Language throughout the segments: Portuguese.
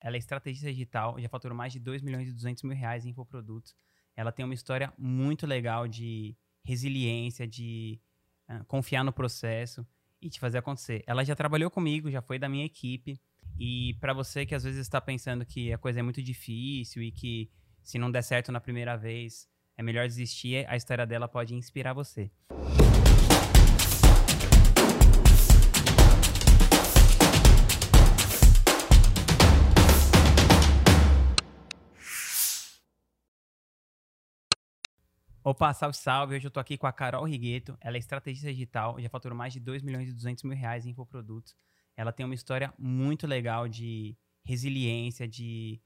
Ela é estrategista digital, já faturou mais de 2 milhões e 200 mil reais em infoprodutos. Ela tem uma história muito legal de resiliência, de uh, confiar no processo e te fazer acontecer. Ela já trabalhou comigo, já foi da minha equipe. E para você que às vezes está pensando que a coisa é muito difícil e que se não der certo na primeira vez é melhor desistir, a história dela pode inspirar você. Opa, salve, salve. Hoje eu tô aqui com a Carol Rigueto. Ela é estrategista digital, já faturou mais de 2 milhões e 200 mil reais em infoprodutos. Ela tem uma história muito legal de resiliência, de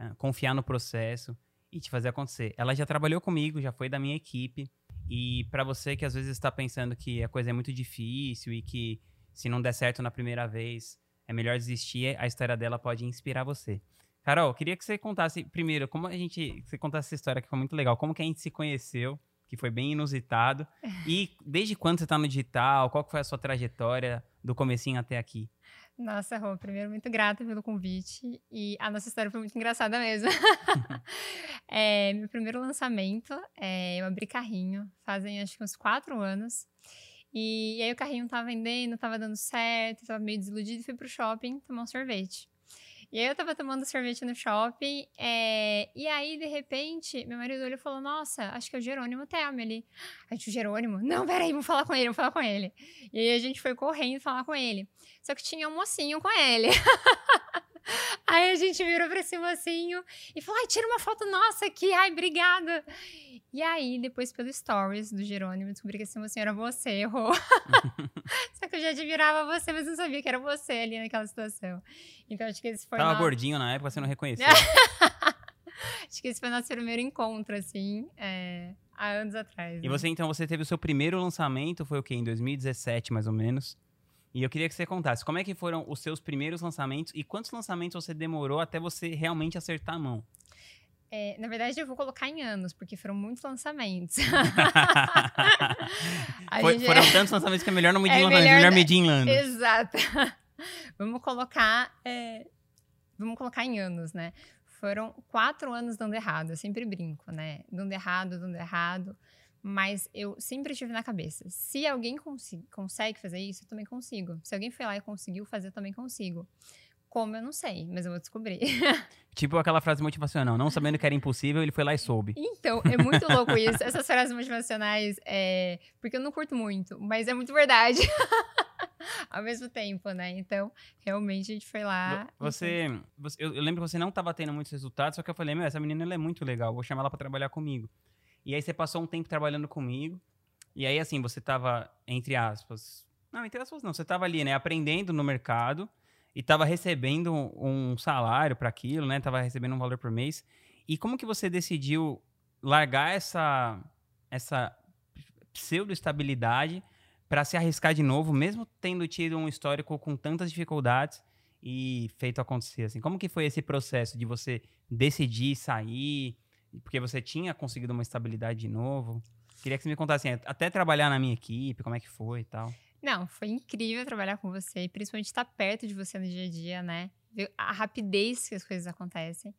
uh, confiar no processo e te fazer acontecer. Ela já trabalhou comigo, já foi da minha equipe. E para você que às vezes está pensando que a coisa é muito difícil e que se não der certo na primeira vez é melhor desistir, a história dela pode inspirar você. Carol, queria que você contasse primeiro como a gente, você contasse essa história que foi muito legal, como que a gente se conheceu, que foi bem inusitado, e desde quando você está no digital, qual foi a sua trajetória do comecinho até aqui? Nossa, Rô, primeiro, muito grata pelo convite. E a nossa história foi muito engraçada mesmo. é, meu primeiro lançamento, é, eu abri carrinho, fazem acho que uns quatro anos. E, e aí o carrinho tava vendendo, tava dando certo, tava meio desiludido e fui pro shopping tomar um sorvete. E aí eu tava tomando sorvete no shopping, é... e aí, de repente, meu marido olhou e falou, nossa, acho que é o Jerônimo Telme ali. A gente, o Jerônimo? Não, peraí, vamos falar com ele, vamos falar com ele. E aí a gente foi correndo falar com ele. Só que tinha um mocinho com ele. Aí a gente virou pra esse mocinho e falou: ai, tira uma foto nossa aqui, ai, obrigada. E aí, depois pelo stories do Jerônimo, descobri que esse mocinho era você, errou. Eu já admirava você, mas não sabia que era você ali naquela situação. Então acho que esse foi. Tava nosso... gordinho na época, você não reconheceu. acho que esse foi nosso primeiro encontro, assim, é, há anos atrás. E né? você, então, você teve o seu primeiro lançamento, foi o quê? Em 2017, mais ou menos? E eu queria que você contasse como é que foram os seus primeiros lançamentos e quantos lançamentos você demorou até você realmente acertar a mão. É, na verdade, eu vou colocar em anos, porque foram muitos lançamentos. Foi, gente... Foram tantos lançamentos que é melhor não medir, é melhor, é melhor medir em anos. Exato. vamos colocar. É, vamos colocar em anos, né? Foram quatro anos dando errado. Eu sempre brinco, né? Dando errado, dando errado. Mas eu sempre tive na cabeça: se alguém consegue fazer isso, eu também consigo. Se alguém foi lá e conseguiu fazer, eu também consigo. Como eu não sei, mas eu vou descobrir. Tipo aquela frase motivacional, não sabendo que era impossível, ele foi lá e soube. Então, é muito louco isso. Essas frases motivacionais, é... porque eu não curto muito, mas é muito verdade. Ao mesmo tempo, né? Então, realmente a gente foi lá. Você, você eu, eu, lembro que você não estava tendo muitos resultados, só que eu falei, meu, essa menina ela é muito legal, vou chamar ela para trabalhar comigo. E aí você passou um tempo trabalhando comigo. E aí, assim, você tava, entre aspas. Não, entre aspas, não. Você tava ali, né, aprendendo no mercado e tava recebendo um salário para aquilo, né? Tava recebendo um valor por mês. E como que você decidiu largar essa essa pseudo estabilidade para se arriscar de novo, mesmo tendo tido um histórico com tantas dificuldades e feito acontecer assim? Como que foi esse processo de você decidir sair porque você tinha conseguido uma estabilidade de novo. Queria que você me contasse, assim, até trabalhar na minha equipe, como é que foi e tal. Não, foi incrível trabalhar com você, principalmente estar perto de você no dia a dia, né? A rapidez que as coisas acontecem.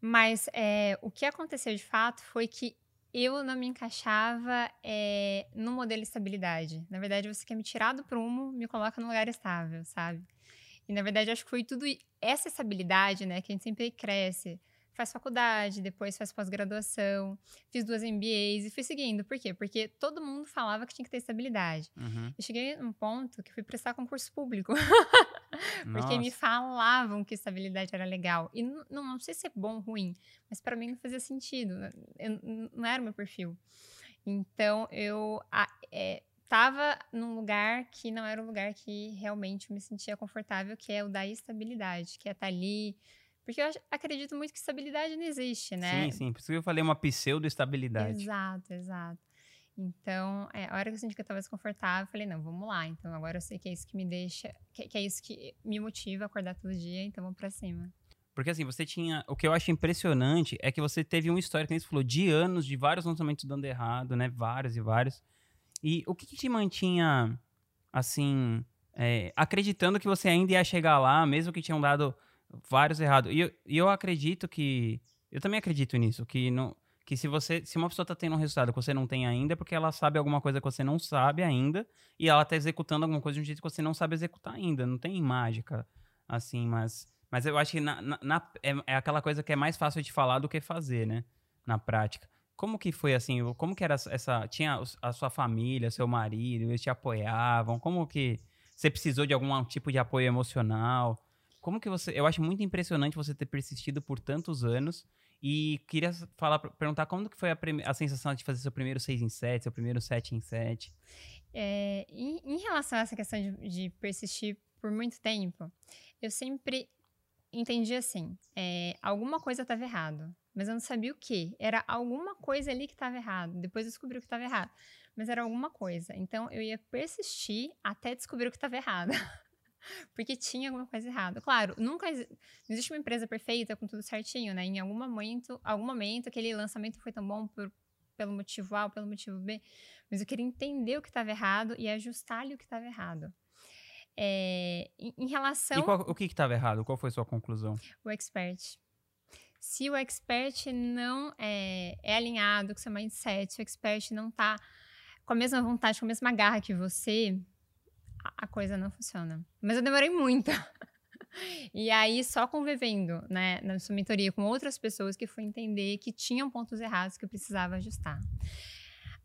Mas é, o que aconteceu de fato foi que eu não me encaixava é, no modelo de estabilidade. Na verdade, você quer me tirar do prumo, me coloca num lugar estável, sabe? E na verdade, acho que foi tudo essa estabilidade, né, que a gente sempre cresce faz faculdade, depois faz pós-graduação, fiz duas MBAs e fui seguindo. Por quê? Porque todo mundo falava que tinha que ter estabilidade. Uhum. Eu cheguei num ponto que fui prestar concurso público. porque me falavam que estabilidade era legal. E não, não, sei se é bom ou ruim, mas para mim não fazia sentido. Eu, não era o meu perfil. Então, eu é, tava num lugar que não era um lugar que realmente me sentia confortável, que é o da estabilidade, que é estar tá ali porque eu acredito muito que estabilidade não existe, né? Sim, sim. Por isso que eu falei uma pseudo-estabilidade. Exato, exato. Então, é, a hora que eu senti que eu estava desconfortável, eu falei, não, vamos lá. Então, agora eu sei que é isso que me deixa, que, que é isso que me motiva a acordar todo dia, então vamos pra cima. Porque assim, você tinha. O que eu acho impressionante é que você teve uma história, que você falou, de anos, de vários lançamentos dando errado, né? Vários e vários. E o que, que te mantinha, assim, é, acreditando que você ainda ia chegar lá, mesmo que tinham dado vários errados. E eu, eu acredito que. Eu também acredito nisso, que não. Que se você. Se uma pessoa tá tendo um resultado que você não tem ainda, é porque ela sabe alguma coisa que você não sabe ainda. E ela tá executando alguma coisa de um jeito que você não sabe executar ainda. Não tem mágica, assim, mas. Mas eu acho que na, na, na é, é aquela coisa que é mais fácil de falar do que fazer, né? Na prática. Como que foi assim? Como que era essa. Tinha a sua família, seu marido, eles te apoiavam? Como que. Você precisou de algum tipo de apoio emocional? Como que você. Eu acho muito impressionante você ter persistido por tantos anos. E queria falar, perguntar como que foi a, a sensação de fazer seu primeiro 6 em 7, seu primeiro 7 em 7. É, em, em, relação a essa questão de, de, persistir por muito tempo, eu sempre entendi assim: é, alguma coisa estava errado, mas eu não sabia o que. Era alguma coisa ali que estava errado. Depois eu descobri o que estava errado, mas era alguma coisa. Então eu ia persistir até descobrir o que estava errado. Porque tinha alguma coisa errada. Claro, nunca não existe uma empresa perfeita com tudo certinho, né? Em algum momento, algum momento aquele lançamento foi tão bom por, pelo motivo A ou pelo motivo B, mas eu queria entender o que estava errado e ajustar-lhe o que estava errado. É, em, em, relação. E qual, o que estava errado? Qual foi a sua conclusão? O expert. Se o expert não é, é alinhado com seu mindset, se o expert não está com a mesma vontade, com a mesma garra que você, a coisa não funciona. Mas eu demorei muito. e aí, só convivendo, né, na sua mentoria com outras pessoas que foi entender que tinham pontos errados que eu precisava ajustar.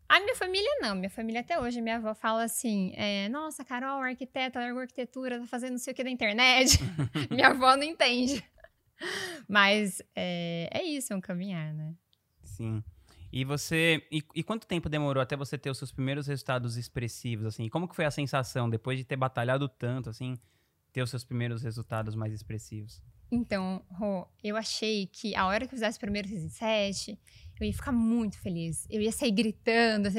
A minha família não, minha família até hoje, minha avó fala assim: é, Nossa, Carol, arquiteta, largou arquitetura, tá fazendo não sei o que da internet. minha avó não entende. Mas é, é isso, é um caminhar, né? Sim. E você. E, e, quanto tempo demorou até você ter os seus primeiros resultados expressivos, assim? Como que foi a sensação depois de ter batalhado tanto, assim, ter os seus primeiros resultados mais expressivos? Então, Rô, eu achei que a hora que eu fizesse o primeiro 7, eu ia ficar muito feliz. Eu ia sair gritando,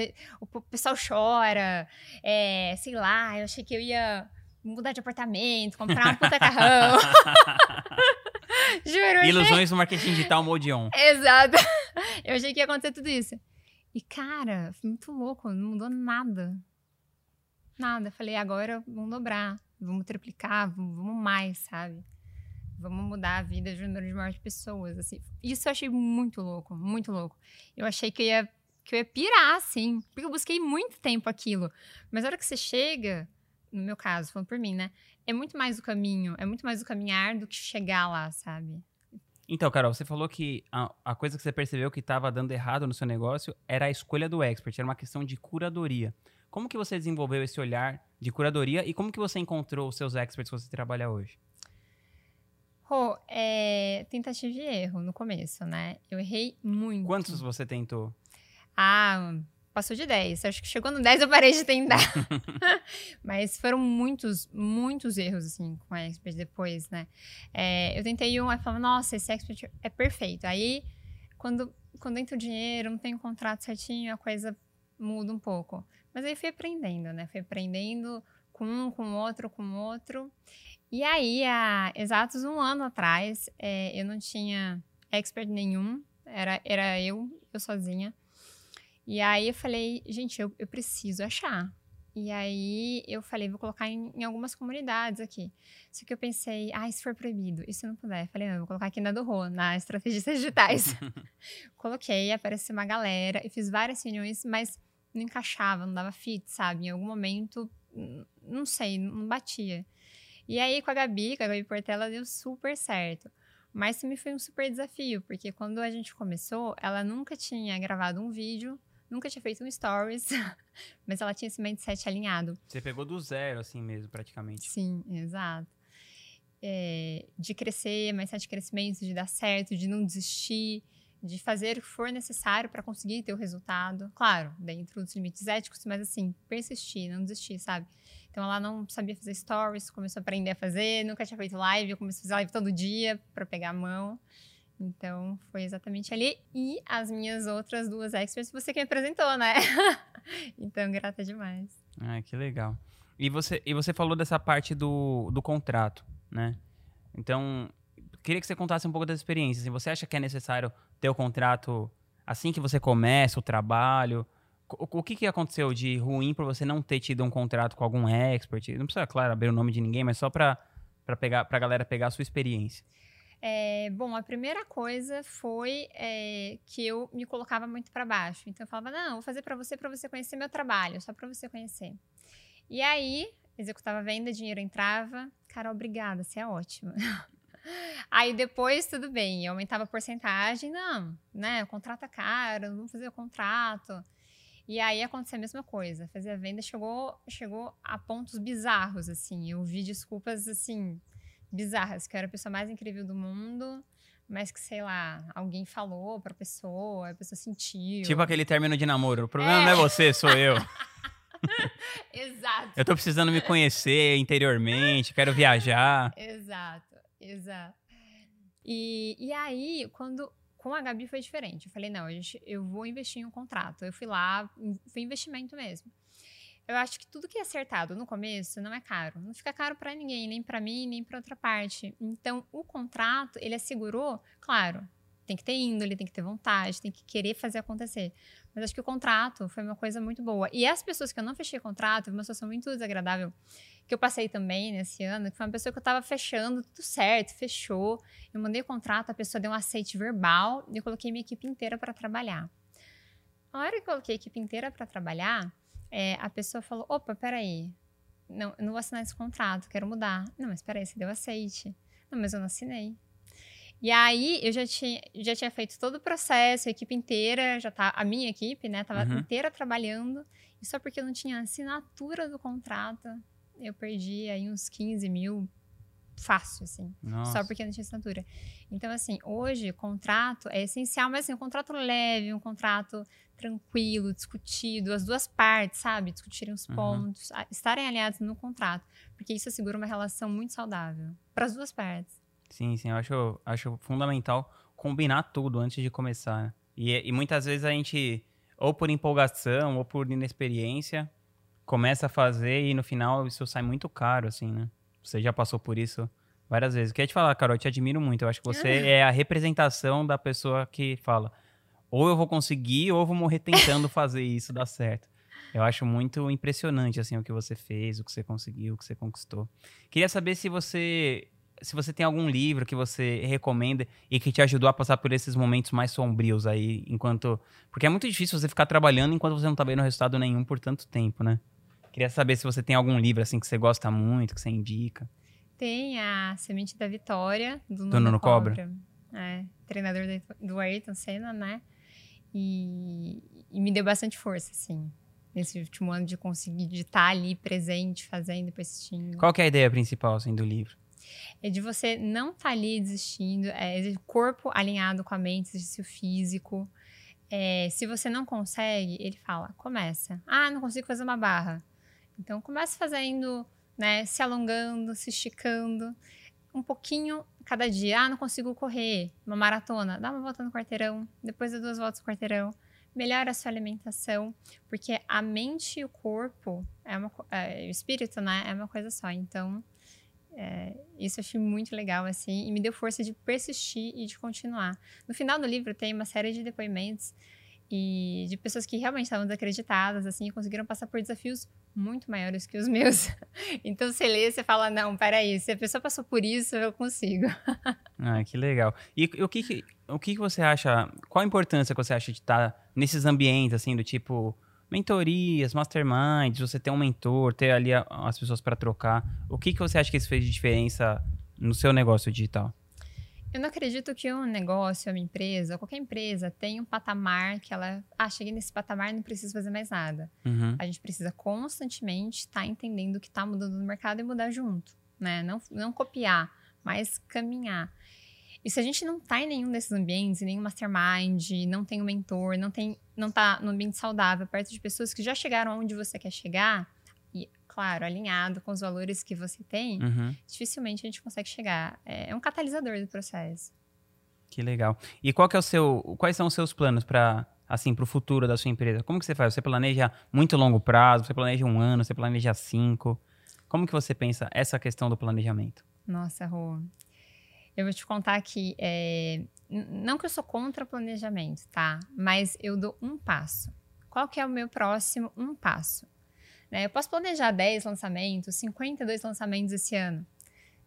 o pessoal chora, é, sei lá, eu achei que eu ia mudar de apartamento, comprar um puta carrão. Juro. Ilusões do marketing digital mode on. Exato. Eu achei que ia acontecer tudo isso. E, cara, foi muito louco, não mudou nada. Nada. Falei, agora vamos dobrar, vamos triplicar, vamos mais, sabe? Vamos mudar a vida de um número de de pessoas, assim. Isso eu achei muito louco, muito louco. Eu achei que eu ia, que eu ia pirar, assim, porque eu busquei muito tempo aquilo. Mas a hora que você chega, no meu caso, falando por mim, né? É muito mais o caminho, é muito mais o caminhar do que chegar lá, sabe? Então, Carol, você falou que a, a coisa que você percebeu que estava dando errado no seu negócio era a escolha do expert, era uma questão de curadoria. Como que você desenvolveu esse olhar de curadoria e como que você encontrou os seus experts que você trabalha hoje? Rô, é tentativa e erro no começo, né? Eu errei muito. Quantos você tentou? Ah, passou de 10. Acho que chegou no 10 eu parei de tentar. Mas foram muitos, muitos erros, assim, com a Expert depois, né? É, eu tentei um, aí falava, nossa, esse Expert é perfeito. Aí, quando, quando entra o dinheiro, não tem um contrato certinho, a coisa muda um pouco. Mas aí fui aprendendo, né? Fui aprendendo com um, com outro, com outro. E aí, há exatos um ano atrás, é, eu não tinha expert nenhum. Era, era eu, eu sozinha. E aí eu falei, gente, eu, eu preciso achar. E aí eu falei, vou colocar em, em, algumas comunidades aqui. Só que eu pensei, ah, se for proibido, se não puder? Eu falei, não, eu vou colocar aqui na do Rô, na Estrategistas Digitais. Coloquei, apareceu uma galera, e fiz várias reuniões, mas não encaixava, não dava fit, sabe? Em algum momento, não sei, não batia. E aí com a Gabi, com a Gabi Portela, deu super certo. Mas também foi um super desafio, porque quando a gente começou, ela nunca tinha gravado um vídeo, nunca tinha feito um stories, mas ela tinha esse mindset alinhado. Você pegou do zero, assim mesmo, praticamente. Sim, exato. É, de crescer, mindset de crescimento, de dar certo, de não desistir, de fazer o que for necessário para conseguir ter o resultado. Claro, dentro dos limites éticos, mas assim, persistir, não desistir, sabe? Então ela não sabia fazer stories, começou a aprender a fazer, nunca tinha feito live, eu comecei a fazer live todo dia para pegar a mão. Então, foi exatamente ali. E as minhas outras duas experts, você que me apresentou, né? então, grata demais. Ah, que legal. E você, e você falou dessa parte do, do contrato, né? Então, queria que você contasse um pouco das experiências. Assim, você acha que é necessário ter o contrato assim que você começa o trabalho? O, o que, que aconteceu de ruim para você não ter tido um contrato com algum expert? Não precisa, claro, abrir o nome de ninguém, mas só para para pegar pra galera pegar a sua experiência? É, bom, a primeira coisa foi é, que eu me colocava muito para baixo. Então eu falava: "Não, vou fazer para você para você conhecer meu trabalho, só para você conhecer". E aí, executava venda, dinheiro entrava. Cara, obrigada, você é ótima. Aí depois, tudo bem, aumentava a porcentagem, não, né? Contrato é caro, vamos fazer o contrato. E aí aconteceu a mesma coisa. Fazer a venda chegou, chegou a pontos bizarros, assim. Eu vi desculpas, assim, bizarras, que eu era a pessoa mais incrível do mundo, mas que, sei lá, alguém falou pra pessoa, a pessoa sentiu. Tipo aquele término de namoro. O problema é. não é você, sou eu. Exato. Eu tô precisando me conhecer interiormente, quero viajar. Exato, exato. E, e aí, quando com a Gabi foi diferente. Eu falei, não, gente, eu vou investir em um contrato. Eu fui lá, foi investimento mesmo. Eu acho que tudo que é acertado no começo não é caro. Não fica caro para ninguém, nem para mim, nem para outra parte. Então, o contrato, ele assegurou, claro, tem que ter índole, tem que ter vontade, tem que querer fazer acontecer. Mas acho que o contrato foi uma coisa muito boa. E as pessoas que eu não fechei contrato, uma situação muito desagradável que eu passei também nesse ano, que foi uma pessoa que eu tava fechando, tudo certo, fechou. Eu mandei o contrato, a pessoa deu um aceite verbal e eu coloquei minha equipe inteira para trabalhar. A hora que eu coloquei a equipe inteira para trabalhar, é, a pessoa falou: opa, peraí, não, eu não vou assinar esse contrato, quero mudar. Não, mas peraí, você deu aceite. Não, mas eu não assinei. E aí eu já tinha, já tinha feito todo o processo, a equipe inteira, já tá, a minha equipe, né, tava uhum. inteira trabalhando. E só porque eu não tinha assinatura do contrato, eu perdi aí uns 15 mil fácil, assim. Nossa. Só porque não tinha assinatura. Então, assim, hoje, contrato é essencial, mas assim, um contrato leve, um contrato tranquilo, discutido, as duas partes, sabe? Discutirem os uhum. pontos, estarem alinhados no contrato. Porque isso assegura uma relação muito saudável para as duas partes. Sim, sim, eu acho, acho fundamental combinar tudo antes de começar. Né? E, e muitas vezes a gente, ou por empolgação, ou por inexperiência, começa a fazer e no final isso sai muito caro, assim, né? Você já passou por isso várias vezes. Queria te falar, Carol, eu te admiro muito. Eu acho que você é a representação da pessoa que fala: ou eu vou conseguir, ou eu vou morrer tentando fazer isso dar certo. Eu acho muito impressionante assim o que você fez, o que você conseguiu, o que você conquistou. Queria saber se você se você tem algum livro que você recomenda e que te ajudou a passar por esses momentos mais sombrios aí, enquanto. Porque é muito difícil você ficar trabalhando enquanto você não tá vendo resultado nenhum por tanto tempo, né? Queria saber se você tem algum livro assim que você gosta muito, que você indica. Tem a Semente da Vitória, do, do Nuno Cobra. Cobra. É, treinador do Ayrton Senna, né? E, e, me deu bastante força, assim, nesse último ano de conseguir de estar ali presente, fazendo, persistindo. Qual que é a ideia principal, assim, do livro? é de você não estar tá ali desistindo, é corpo alinhado com a mente, exercício físico. É, se você não consegue, ele fala, começa. Ah, não consigo fazer uma barra. Então, comece fazendo, né, se alongando, se esticando, um pouquinho cada dia. Ah, não consigo correr, uma maratona. Dá uma volta no quarteirão, depois de duas voltas no quarteirão. Melhora a sua alimentação, porque a mente e o corpo, é uma, é, o espírito, né, é uma coisa só. Então, é, isso eu achei muito legal, assim, e me deu força de persistir e de continuar. No final do livro tem uma série de depoimentos e de pessoas que realmente estavam desacreditadas, assim, e conseguiram passar por desafios muito maiores que os meus. então, você lê, você fala, não, peraí, se a pessoa passou por isso, eu consigo. ah, que legal. E o que, o que, você acha, qual a importância que você acha de estar nesses ambientes, assim, do tipo mentorias, masterminds, você ter um mentor, ter ali as pessoas para trocar. O que, que você acha que isso fez de diferença no seu negócio digital? Eu não acredito que um negócio, uma empresa, qualquer empresa, tem um patamar que ela. Ah, cheguei nesse patamar e não preciso fazer mais nada. Uhum. A gente precisa constantemente estar tá entendendo o que está mudando no mercado e mudar junto. Né? Não, não copiar, mas caminhar. E se a gente não tá em nenhum desses ambientes, em nenhum mastermind, não tem um mentor, não tem, não tá no ambiente saudável, perto de pessoas que já chegaram onde você quer chegar, claro, alinhado com os valores que você tem, uhum. dificilmente a gente consegue chegar. É, é um catalisador do processo. Que legal. E qual que é o seu, quais são os seus planos para assim para o futuro da sua empresa? Como que você faz? Você planeja muito longo prazo? Você planeja um ano? Você planeja cinco? Como que você pensa essa questão do planejamento? Nossa, Rô, eu vou te contar que, é, não que eu sou contra planejamento, tá? Mas eu dou um passo. Qual que é o meu próximo um passo? Né? Eu posso planejar 10 lançamentos, 52 lançamentos esse ano.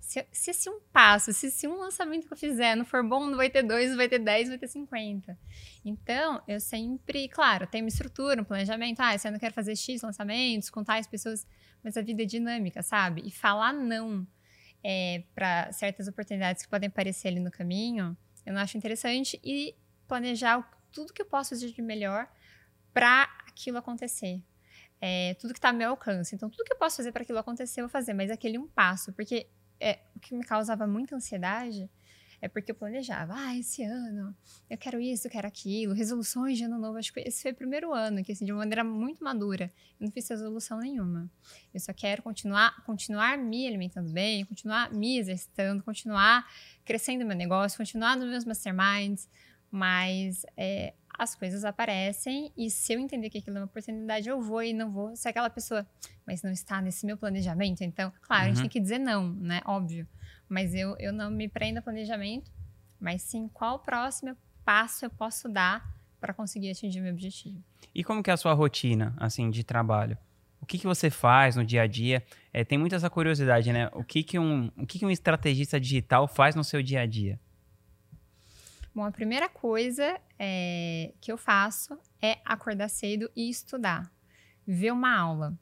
Se, se esse um passo, se esse um lançamento que eu fizer não for bom, não vai ter dois, não vai ter dez, vai ter cinquenta. Então, eu sempre, claro, tenho uma estrutura, um planejamento. Ah, esse ano eu quero fazer X lançamentos com tais pessoas, mas a vida é dinâmica, sabe? E falar não é, para certas oportunidades que podem aparecer ali no caminho, eu não acho interessante. E planejar tudo que eu posso fazer de melhor para aquilo acontecer. É, tudo que está ao meu alcance. Então, tudo que eu posso fazer para aquilo acontecer, eu vou fazer, mas aquele um passo, porque é, o que me causava muita ansiedade é porque eu planejava, ah, esse ano eu quero isso, eu quero aquilo, resoluções de ano novo. Acho que esse foi o primeiro ano que, assim, de uma maneira muito madura, eu não fiz resolução nenhuma. Eu só quero continuar, continuar me alimentando bem, continuar me exercitando, continuar crescendo meu negócio, continuar nos meus masterminds, mas é, as coisas aparecem e se eu entender que aquilo é uma oportunidade, eu vou e não vou. Se aquela pessoa, mas não está nesse meu planejamento, então, claro, uhum. a gente uhum. tem que dizer não, né? Óbvio. Mas eu, eu não me prendo a planejamento, mas sim qual próximo passo eu posso dar para conseguir atingir meu objetivo. E como que é a sua rotina, assim, de trabalho? O que, que você faz no dia a dia? É, tem muita essa curiosidade, né? O que, que, um, o que, que um estrategista digital faz no seu dia a dia? Bom, a primeira coisa é, que eu faço é acordar cedo e estudar, ver uma aula.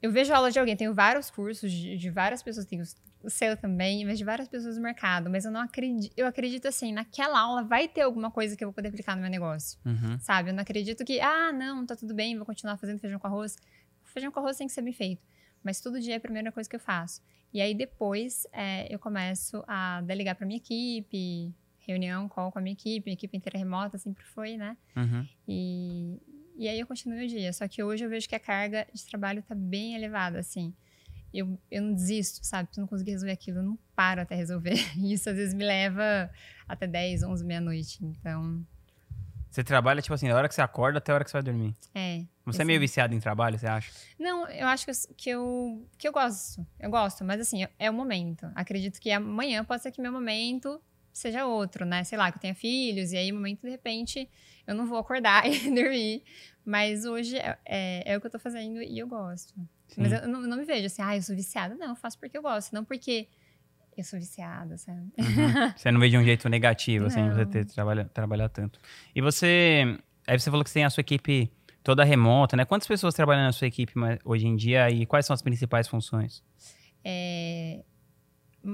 Eu vejo aula de alguém, tenho vários cursos de, de várias pessoas, tenho o seu também, mas de várias pessoas no mercado, mas eu não acredito, eu acredito assim, naquela aula vai ter alguma coisa que eu vou poder aplicar no meu negócio, uhum. sabe? Eu não acredito que, ah, não, tá tudo bem, vou continuar fazendo feijão com arroz. Feijão com arroz tem que ser bem feito, mas todo dia é a primeira coisa que eu faço. E aí depois é, eu começo a delegar para minha equipe, reunião, call com a minha equipe, minha equipe inteira remota sempre foi, né? Uhum. E, e aí eu continuo o dia. Só que hoje eu vejo que a carga de trabalho tá bem elevada, assim. Eu, eu não desisto, sabe? Se eu não conseguir resolver aquilo, eu não paro até resolver. E isso às vezes me leva até 10, 11, meia-noite. Então. Você trabalha, tipo assim, da hora que você acorda até a hora que você vai dormir. É. Você é meio viciado em trabalho, você acha? Não, eu acho que eu, que eu, que eu gosto. Eu gosto, mas assim, é o momento. Acredito que amanhã pode ser que meu momento seja outro, né? Sei lá, que eu tenha filhos, e aí, no momento, de repente, eu não vou acordar e dormir. Mas hoje é, é, é, o que eu tô fazendo e eu gosto. Sim. Mas eu não, não, me vejo assim, ah, eu sou viciada. Não, eu faço porque eu gosto, não porque eu sou viciada, sabe? Uhum. Você não vê de um jeito negativo, assim, você ter trabalha, trabalhar tanto. E você. Aí você falou que você tem a sua equipe toda remota, né? Quantas pessoas trabalham na sua equipe hoje em dia e quais são as principais funções? É,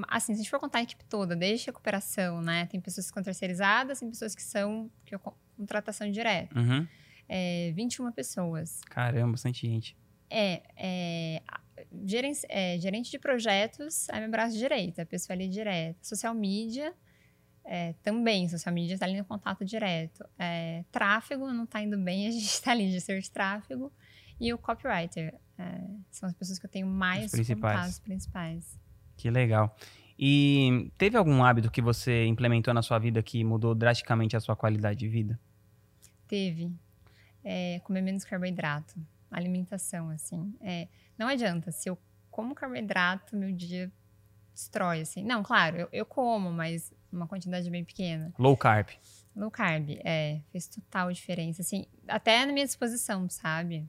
assim, se a gente for contar a equipe toda, desde a cooperação, né? Tem pessoas que são terceirizadas, tem pessoas que são que é contratação direta. Uhum. É, 21 pessoas. Caramba, bastante gente. É, é, gerente, é, gerente de projetos é meu braço direito, a pessoa ali direta. Social media, é, também, social media está ali no contato direto. É, tráfego não está indo bem, a gente está ali de ser de tráfego. E o copywriter, é, são as pessoas que eu tenho mais os principais. contatos principais. Que legal. E teve algum hábito que você implementou na sua vida que mudou drasticamente a sua qualidade de vida? Teve. É, comer menos carboidrato. Alimentação, assim. É, não adianta. Se eu como carboidrato, meu dia destrói, assim. Não, claro, eu, eu como, mas uma quantidade bem pequena. Low carb. Low carb, é. Fez total diferença, assim. Até na minha disposição, sabe?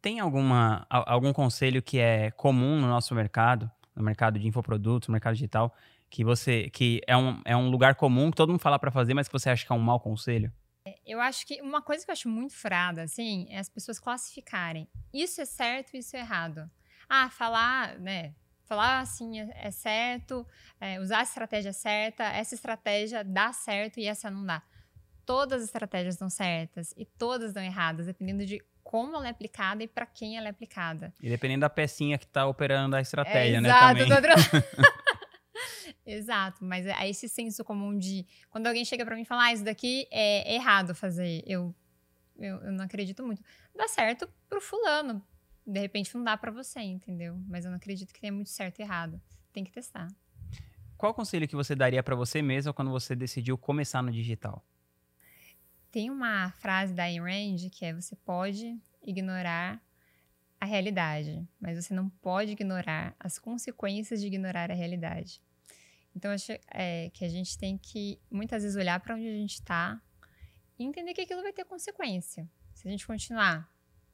Tem alguma, algum conselho que é comum no nosso mercado no mercado de infoprodutos, no mercado digital, que você que é um, é um lugar comum que todo mundo fala para fazer, mas que você acha que é um mau conselho? Eu acho que uma coisa que eu acho muito frada, assim, é as pessoas classificarem. Isso é certo, isso é errado. Ah, falar, né? Falar assim é, é certo, é, usar a estratégia certa, essa estratégia dá certo e essa não dá. Todas as estratégias dão certas e todas dão erradas, dependendo de como ela é aplicada e para quem ela é aplicada. E dependendo da pecinha que está operando a estratégia, é, né? Exato, também. Exato, mas é esse senso comum de quando alguém chega para mim e fala, ah, isso daqui é errado fazer, eu, eu, eu não acredito muito. Dá certo pro fulano, de repente não dá para você, entendeu? Mas eu não acredito que tenha muito certo e errado. Tem que testar. Qual conselho que você daria para você mesma quando você decidiu começar no digital? Tem uma frase da Ayn Rand que é: você pode ignorar a realidade, mas você não pode ignorar as consequências de ignorar a realidade. Então, acho é, que a gente tem que muitas vezes olhar para onde a gente está e entender que aquilo vai ter consequência. Se a gente continuar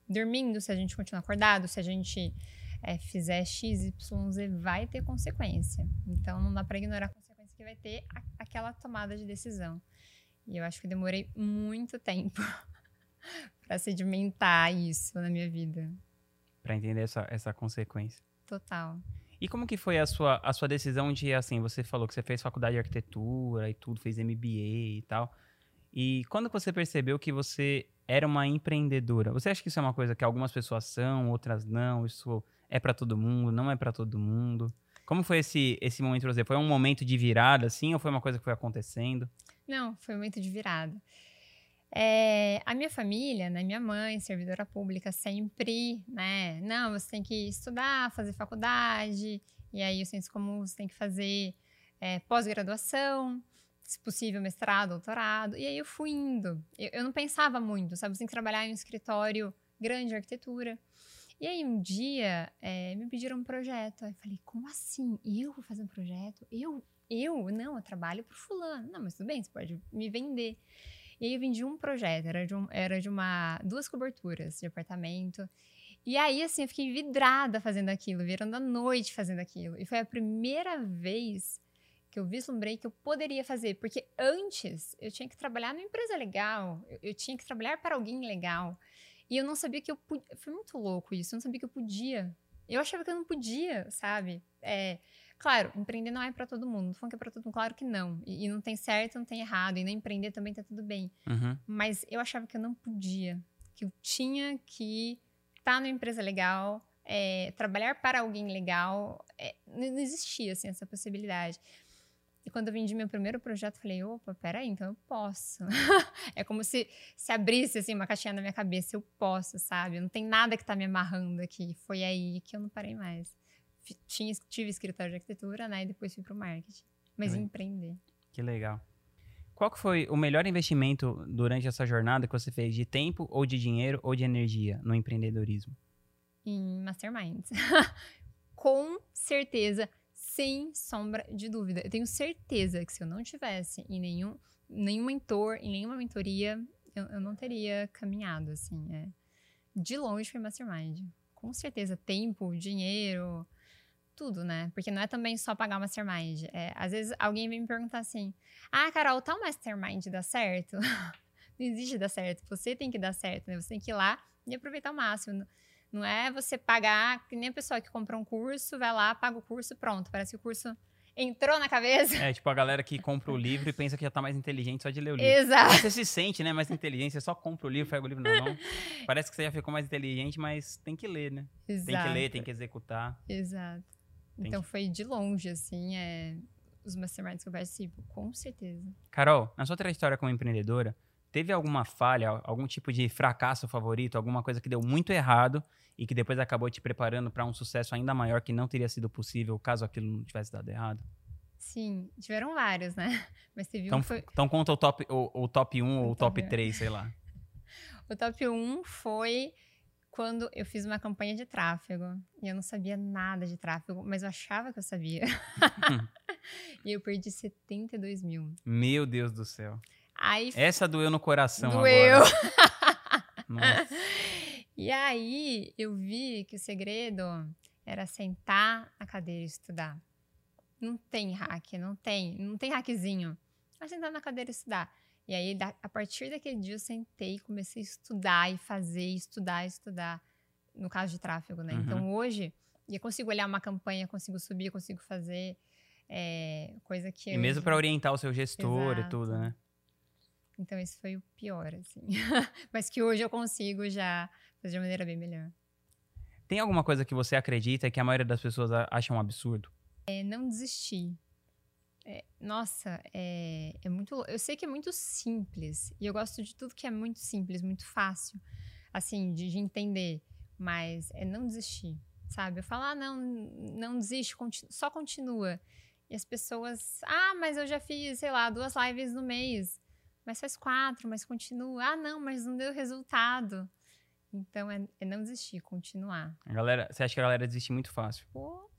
dormindo, se a gente continuar acordado, se a gente é, fizer X, Y, Z, vai ter consequência. Então não dá para ignorar a consequência que vai ter a, aquela tomada de decisão. E eu acho que demorei muito tempo para sedimentar isso na minha vida. Para entender essa, essa consequência. Total. E como que foi a sua, a sua decisão de, assim, você falou que você fez faculdade de arquitetura e tudo, fez MBA e tal. E quando você percebeu que você era uma empreendedora, você acha que isso é uma coisa que algumas pessoas são, outras não? Isso é para todo mundo, não é para todo mundo? Como foi esse, esse momento você? Foi um momento de virada, assim, ou foi uma coisa que foi acontecendo? Não, foi momento de virada. É, a minha família, né, minha mãe, servidora pública, sempre, né, não, você tem que estudar, fazer faculdade, e aí o senso comum você tem que fazer é, pós-graduação, se possível mestrado, doutorado, e aí eu fui indo. Eu, eu, não pensava muito, sabe, você tem que trabalhar em um escritório grande de arquitetura. E aí um dia é, me pediram um projeto, aí eu falei, como assim? Eu vou fazer um projeto? Eu? Eu? Não, eu trabalho pro fulano. Não, mas tudo bem, você pode me vender. E aí eu vendi um projeto, era de, um, era de uma duas coberturas de apartamento. E aí, assim, eu fiquei vidrada fazendo aquilo, virando a noite fazendo aquilo. E foi a primeira vez que eu vislumbrei que eu poderia fazer. Porque antes eu tinha que trabalhar numa empresa legal, eu, eu tinha que trabalhar para alguém legal. E eu não sabia que eu podia. Foi muito louco isso, eu não sabia que eu podia. Eu achava que eu não podia, sabe? É, Claro, empreender não é para todo mundo. Não que é pra todo mundo, claro que não. E, e, não tem certo, não tem errado. E nem empreender também tá tudo bem. Uhum. Mas eu achava que eu não podia. Que eu tinha que estar tá numa empresa legal, é, trabalhar para alguém legal. É, não existia, assim, essa possibilidade. E quando eu vendi meu primeiro projeto, eu falei, opa, peraí, então eu posso. é como se se abrisse, assim, uma caixinha na minha cabeça. Eu posso, sabe? Não tem nada que tá me amarrando aqui. Foi aí que eu não parei mais tinha, tive escritório de arquitetura, né? E depois fui para o marketing. Mas é. empreender. Que legal. Qual que foi o melhor investimento durante essa jornada que você fez de tempo ou de dinheiro ou de energia no empreendedorismo? Em masterminds. Com certeza, sem sombra de dúvida. Eu tenho certeza que se eu não tivesse em nenhum, nenhum mentor, em nenhuma mentoria, eu, eu não teria caminhado, assim. É. De longe foi mastermind. Com certeza, tempo, dinheiro, tudo, né? Porque não é também só pagar o mastermind. É, às vezes alguém vem me perguntar assim: Ah, Carol, tal mastermind dá certo? não existe dar certo. Você tem que dar certo, né? Você tem que ir lá e aproveitar o máximo. Não é você pagar, que nem a pessoa que compra um curso, vai lá, paga o curso, pronto. Parece que o curso entrou na cabeça. É, tipo a galera que compra o livro e pensa que já tá mais inteligente só de ler o livro. Exato. Você se sente, né, mais inteligente, você só compra o livro, pega o livro na mão. Parece que você já ficou mais inteligente, mas tem que ler, né? Exato. Tem que ler, tem que executar. Exato. Entendi. Então foi de longe, assim, é, os masterminds que eu participo, com certeza. Carol, na sua trajetória como empreendedora, teve alguma falha, algum tipo de fracasso favorito, alguma coisa que deu muito errado e que depois acabou te preparando para um sucesso ainda maior que não teria sido possível caso aquilo não tivesse dado errado? Sim, tiveram vários, né? Mas teve então, um foi... então conta o top, o, o top 1 ou o top 3, sei lá. o top 1 foi quando eu fiz uma campanha de tráfego e eu não sabia nada de tráfego, mas eu achava que eu sabia. e eu perdi 72 mil. Meu Deus do céu. Aí, Essa doeu no coração doeu. agora. E aí eu vi que o segredo era sentar na cadeira e estudar. Não tem hack, não tem, não tem hackzinho. Mas sentar na cadeira e estudar. E aí, a partir daquele dia, eu sentei e comecei a estudar e fazer, estudar, estudar. No caso de tráfego, né? Então, uhum. Então, hoje, eu consigo olhar uma campanha, consigo subir, consigo fazer é, coisa que... E mesmo para orientar o seu gestor Exato. e tudo, né? Então, esse foi o pior, assim. Mas que hoje eu consigo já fazer de maneira bem melhor. Tem alguma coisa que você acredita que a maioria das pessoas acham um absurdo? É não desistir. É, nossa, é, é muito. Eu sei que é muito simples. E eu gosto de tudo que é muito simples, muito fácil, assim, de, de entender. Mas é não desistir, sabe? Eu falo, ah, não, não desiste, continu, só continua. E as pessoas, ah, mas eu já fiz, sei lá, duas lives no mês. Mas faz quatro, mas continua. Ah, não, mas não deu resultado. Então é, é não desistir, continuar. A galera, você acha que a galera desiste muito fácil? Pô.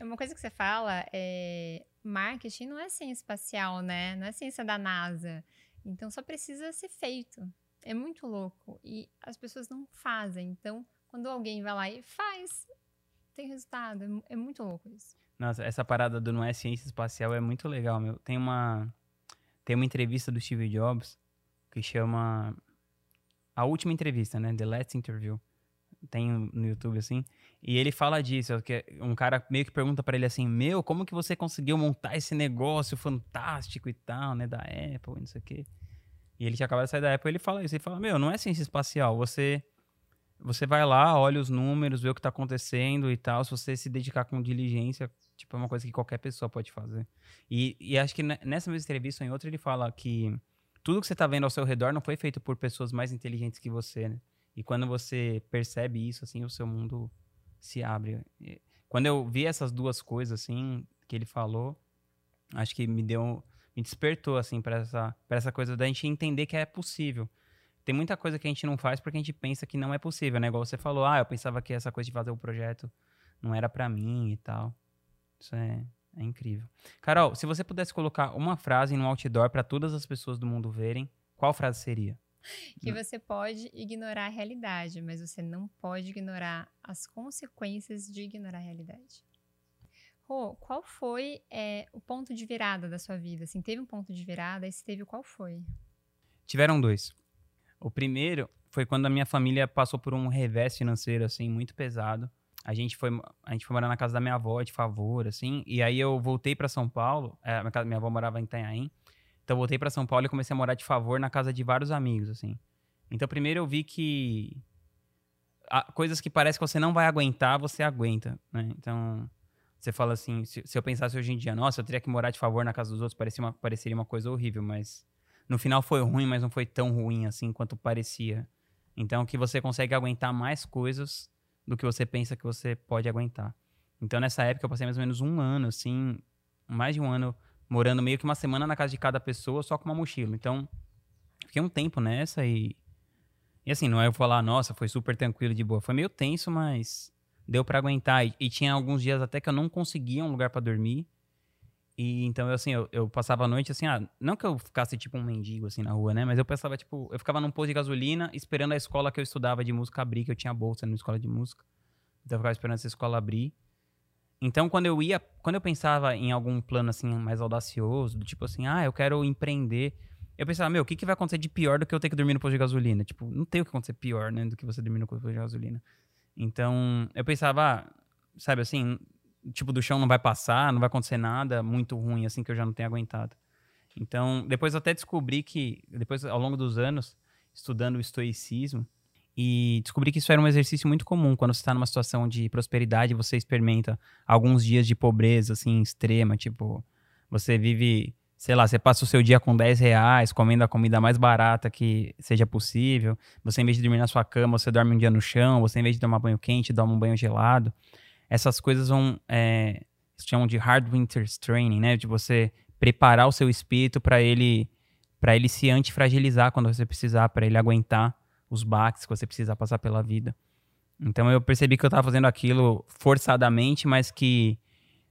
Uma coisa que você fala, é, marketing não é ciência espacial, né? Não é ciência da NASA. Então só precisa ser feito. É muito louco. E as pessoas não fazem. Então quando alguém vai lá e faz, tem resultado. É, é muito louco isso. Nossa, essa parada do não é ciência espacial é muito legal, meu. Tem uma tem uma entrevista do Steve Jobs que chama a última entrevista, né? The Last Interview. Tem no YouTube assim, e ele fala disso, que um cara meio que pergunta para ele assim: "Meu, como que você conseguiu montar esse negócio fantástico e tal, né, da Apple, e não sei o quê?" E ele tinha acabado de sair da Apple, ele fala isso, ele fala: "Meu, não é ciência espacial, você você vai lá, olha os números, vê o que está acontecendo e tal. Se você se dedicar com diligência, tipo, é uma coisa que qualquer pessoa pode fazer. E, e acho que nessa mesma entrevista, em outra, ele fala que tudo que você está vendo ao seu redor não foi feito por pessoas mais inteligentes que você, né? E quando você percebe isso, assim, o seu mundo se abre. Quando eu vi essas duas coisas, assim, que ele falou, acho que me deu, me despertou, assim, para essa, essa coisa da gente entender que é possível tem muita coisa que a gente não faz porque a gente pensa que não é possível, né? Igual você falou, ah, eu pensava que essa coisa de fazer o projeto não era para mim e tal. Isso é, é incrível. Carol, se você pudesse colocar uma frase no outdoor para todas as pessoas do mundo verem, qual frase seria? Que você pode ignorar a realidade, mas você não pode ignorar as consequências de ignorar a realidade. Rô, qual foi é, o ponto de virada da sua vida? Assim, teve um ponto de virada e se teve, qual foi? Tiveram dois. O primeiro foi quando a minha família passou por um revés financeiro, assim, muito pesado. A gente foi, a gente foi morar na casa da minha avó, de favor, assim. E aí eu voltei para São Paulo. É, minha, minha avó morava em Itanhaém. Então eu voltei para São Paulo e comecei a morar de favor na casa de vários amigos, assim. Então primeiro eu vi que coisas que parece que você não vai aguentar, você aguenta, né? Então você fala assim, se, se, eu pensasse hoje em dia, nossa, eu teria que morar de favor na casa dos outros, parecia uma, pareceria uma coisa horrível, mas no final foi ruim, mas não foi tão ruim assim quanto parecia. Então, que você consegue aguentar mais coisas do que você pensa que você pode aguentar. Então, nessa época, eu passei mais ou menos um ano, assim, mais de um ano, morando meio que uma semana na casa de cada pessoa, só com uma mochila. Então, fiquei um tempo nessa e. E assim, não é eu falar, nossa, foi super tranquilo, de boa. Foi meio tenso, mas deu para aguentar. E, e, tinha alguns dias até que eu não conseguia um lugar para dormir. E então, eu, assim, eu, eu, passava a noite, assim, ah, não que eu ficasse tipo um mendigo, assim, na rua, né? Mas eu pensava, tipo, eu ficava num posto de gasolina esperando a escola que eu estudava de música abrir, que eu tinha bolsa na escola de música. Então eu ficava esperando essa escola abrir. Então, quando eu ia, quando eu pensava em algum plano, assim, mais audacioso, do tipo assim, ah, eu quero empreender, eu pensava, meu, o que, que vai acontecer de pior do que eu ter que dormir no posto de gasolina? Tipo, não tem o que acontecer pior, né, do que você dormir no posto de gasolina. Então, eu pensava, ah, sabe assim, tipo, do chão não vai passar, não vai acontecer nada muito ruim, assim, que eu já não tenho aguentado. Então, depois eu até descobri que, depois, ao longo dos anos, estudando o estoicismo, e descobri que isso era um exercício muito comum. Quando você está numa situação de prosperidade, você experimenta alguns dias de pobreza, assim, extrema. Tipo, você vive, sei lá, você passa o seu dia com 10 reais, comendo a comida mais barata que seja possível. Você, em vez de dormir na sua cama, você dorme um dia no chão. Você, em vez de tomar banho quente, toma um banho gelado essas coisas vão. É, chamam de hard winter's training, né? De você preparar o seu espírito para ele para ele se antifragilizar quando você precisar, para ele aguentar os baques que você precisar passar pela vida. Então eu percebi que eu estava fazendo aquilo forçadamente, mas que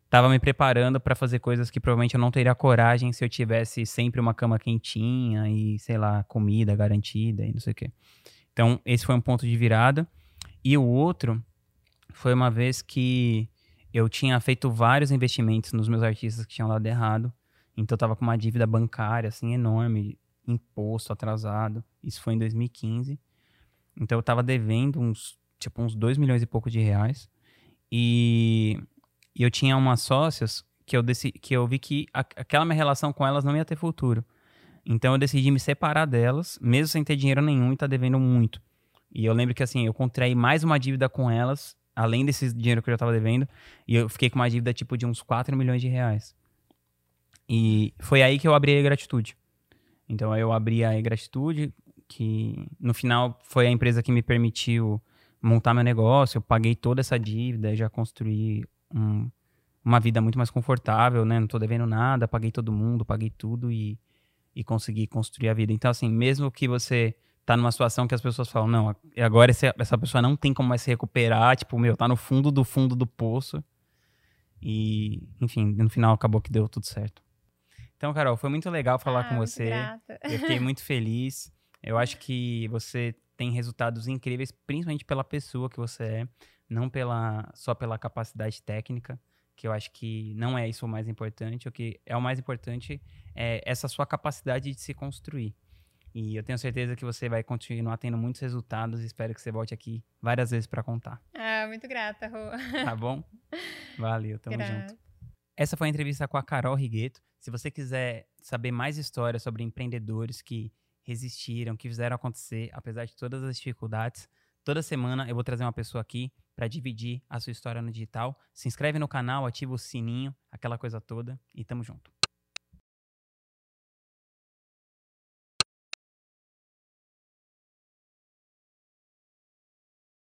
estava me preparando para fazer coisas que provavelmente eu não teria coragem se eu tivesse sempre uma cama quentinha e, sei lá, comida garantida e não sei o quê. Então, esse foi um ponto de virada. E o outro foi uma vez que eu tinha feito vários investimentos nos meus artistas que tinham dado errado. Então eu tava com uma dívida bancária, assim, enorme, imposto atrasado. Isso foi em 2015. Então eu tava devendo uns, tipo, uns 2 milhões e pouco de reais. E, e eu tinha umas sócias que eu, decidi, que eu vi que a, aquela minha relação com elas não ia ter futuro. Então eu decidi me separar delas, mesmo sem ter dinheiro nenhum e tá devendo muito. E eu lembro que assim, eu contraí mais uma dívida com elas além desse dinheiro que eu já estava devendo, e eu fiquei com uma dívida tipo de uns 4 milhões de reais. E foi aí que eu abri a gratitude. Então eu abri a gratitude, que no final foi a empresa que me permitiu montar meu negócio, eu paguei toda essa dívida, já construí um, uma vida muito mais confortável, né? Não tô devendo nada, paguei todo mundo, paguei tudo e, e consegui construir a vida. Então, assim, mesmo que você tá numa situação que as pessoas falam, não, agora esse, essa pessoa não tem como mais se recuperar, tipo, meu, tá no fundo do fundo do poço. E, enfim, no final acabou que deu tudo certo. Então, Carol, foi muito legal falar ah, com você. Grata. Eu fiquei muito feliz. Eu acho que você tem resultados incríveis, principalmente pela pessoa que você é, não pela só pela capacidade técnica, que eu acho que não é isso o mais importante. O que é o mais importante é essa sua capacidade de se construir. E eu tenho certeza que você vai continuar tendo muitos resultados. Espero que você volte aqui várias vezes para contar. Ah, muito grata, Rô. Tá bom? Valeu, tamo Grata. junto. Essa foi a entrevista com a Carol Rigueto. Se você quiser saber mais histórias sobre empreendedores que resistiram, que fizeram acontecer, apesar de todas as dificuldades, toda semana eu vou trazer uma pessoa aqui para dividir a sua história no digital. Se inscreve no canal, ativa o sininho, aquela coisa toda e tamo junto.